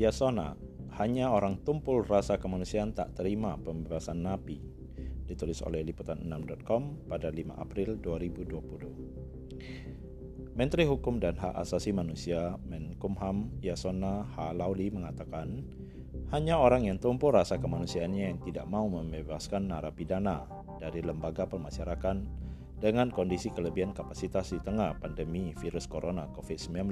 Yasona, hanya orang tumpul rasa kemanusiaan tak terima pembebasan napi. Ditulis oleh liputan6.com pada 5 April 2020. Menteri Hukum dan Hak Asasi Manusia Menkumham Yasona Halauli mengatakan, hanya orang yang tumpul rasa kemanusiaannya yang tidak mau membebaskan narapidana dari lembaga permasyarakatan dengan kondisi kelebihan kapasitas di tengah pandemi virus corona COVID-19.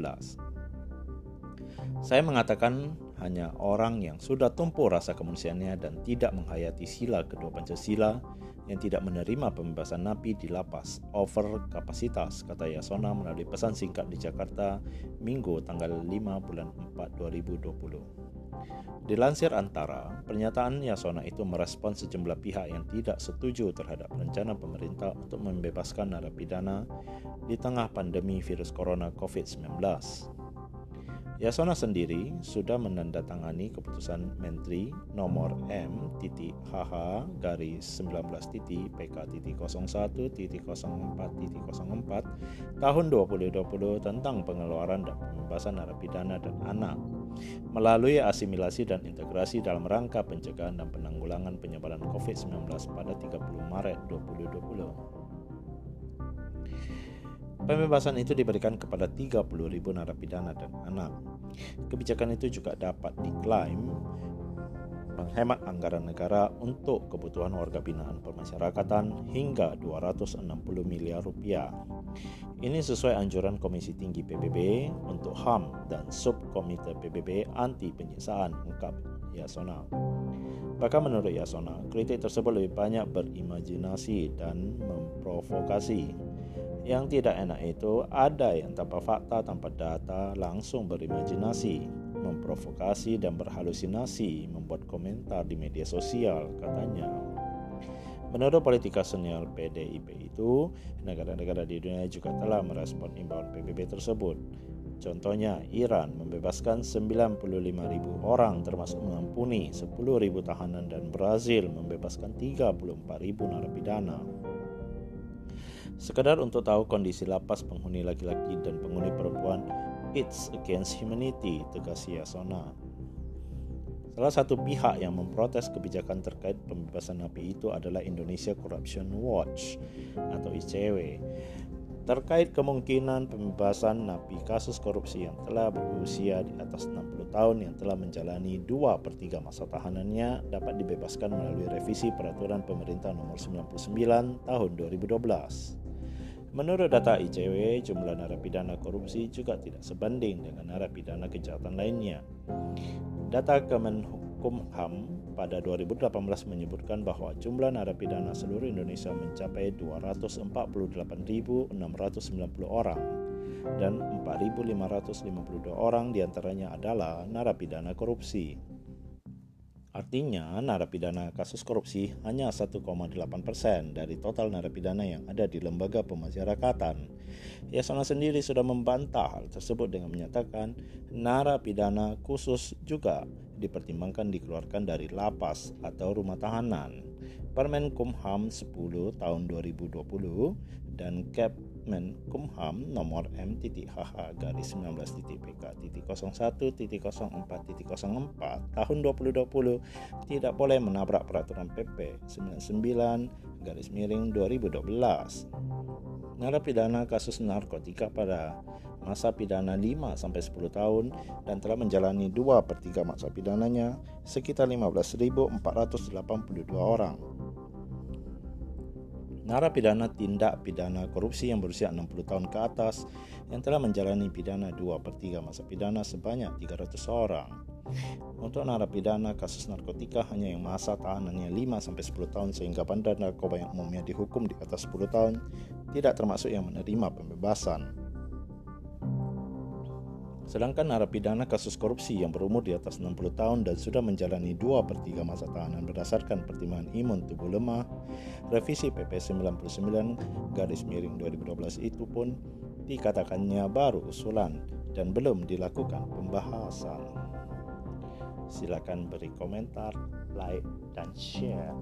Saya mengatakan hanya orang yang sudah tumpuh rasa kemanusiaannya dan tidak menghayati sila kedua Pancasila yang tidak menerima pembebasan napi di lapas over kapasitas, kata Yasona melalui pesan singkat di Jakarta Minggu tanggal 5 bulan 4 2020. Dilansir Antara, pernyataan Yasona itu merespon sejumlah pihak yang tidak setuju terhadap rencana pemerintah untuk membebaskan narapidana di tengah pandemi virus corona COVID-19. Yasona sendiri sudah menandatangani keputusan Menteri nomor M HH garis 19 titik PK titik 01 titik 04 titik 04 tahun 2020 tentang pengeluaran dan pembebasan narapidana dan anak melalui asimilasi dan integrasi dalam rangka pencegahan dan penanggulangan penyebaran COVID-19 pada 30 Maret 2020. Pembebasan itu diberikan kepada 30.000 narapidana dan anak. Kebijakan itu juga dapat diklaim menghemat anggaran negara untuk kebutuhan warga binaan permasyarakatan hingga 260 miliar rupiah. Ini sesuai anjuran Komisi Tinggi PBB untuk HAM dan Subkomite PBB anti penyiksaan ungkap Yasona. Bahkan menurut Yasona, kritik tersebut lebih banyak berimajinasi dan memprovokasi yang tidak enak itu ada yang tanpa fakta, tanpa data, langsung berimajinasi, memprovokasi dan berhalusinasi, membuat komentar di media sosial, katanya. Menurut politika senior PDIP itu, negara-negara di dunia juga telah merespon imbauan PBB tersebut. Contohnya, Iran membebaskan 95.000 orang termasuk mengampuni 10.000 tahanan dan Brazil membebaskan 34.000 narapidana. Sekedar untuk tahu kondisi lapas penghuni laki-laki dan penghuni perempuan, it's against humanity, tegas Yasona. Salah satu pihak yang memprotes kebijakan terkait pembebasan napi itu adalah Indonesia Corruption Watch atau ICW terkait kemungkinan pembebasan napi kasus korupsi yang telah berusia di atas 60 tahun yang telah menjalani 2 per 3 masa tahanannya dapat dibebaskan melalui revisi peraturan pemerintah nomor 99 tahun 2012. Menurut data ICW, jumlah narapidana korupsi juga tidak sebanding dengan narapidana kejahatan lainnya. Data Kemenkumham pada 2018 menyebutkan bahwa jumlah narapidana seluruh Indonesia mencapai 248.690 orang dan 4.552 orang di antaranya adalah narapidana korupsi. Artinya, narapidana kasus korupsi hanya 1,8 persen dari total narapidana yang ada di lembaga pemasyarakatan. Yasona sendiri sudah membantah hal tersebut dengan menyatakan narapidana khusus juga dipertimbangkan dikeluarkan dari lapas atau rumah tahanan. Permen Kumham 10 tahun 2020 dan Cap Menkumham nomor M.HH garis 19 PK 01 04 tahun 2020 tidak boleh menabrak peraturan PP 99 garis miring 2012 narapidana kasus narkotika pada masa pidana 5 sampai 10 tahun dan telah menjalani 2 per 3 masa pidananya sekitar 15.482 orang narapidana tindak pidana korupsi yang berusia 60 tahun ke atas yang telah menjalani pidana 2 per 3 masa pidana sebanyak 300 orang. Untuk narapidana kasus narkotika hanya yang masa tahanannya 5-10 tahun sehingga bandar narkoba yang umumnya dihukum di atas 10 tahun tidak termasuk yang menerima pembebasan. Sedangkan narapidana kasus korupsi yang berumur di atas 60 tahun dan sudah menjalani 2 per 3 masa tahanan berdasarkan pertimbangan imun tubuh lemah, revisi PP 99 garis miring 2012 itu pun dikatakannya baru usulan dan belum dilakukan pembahasan. Silakan beri komentar, like, dan share.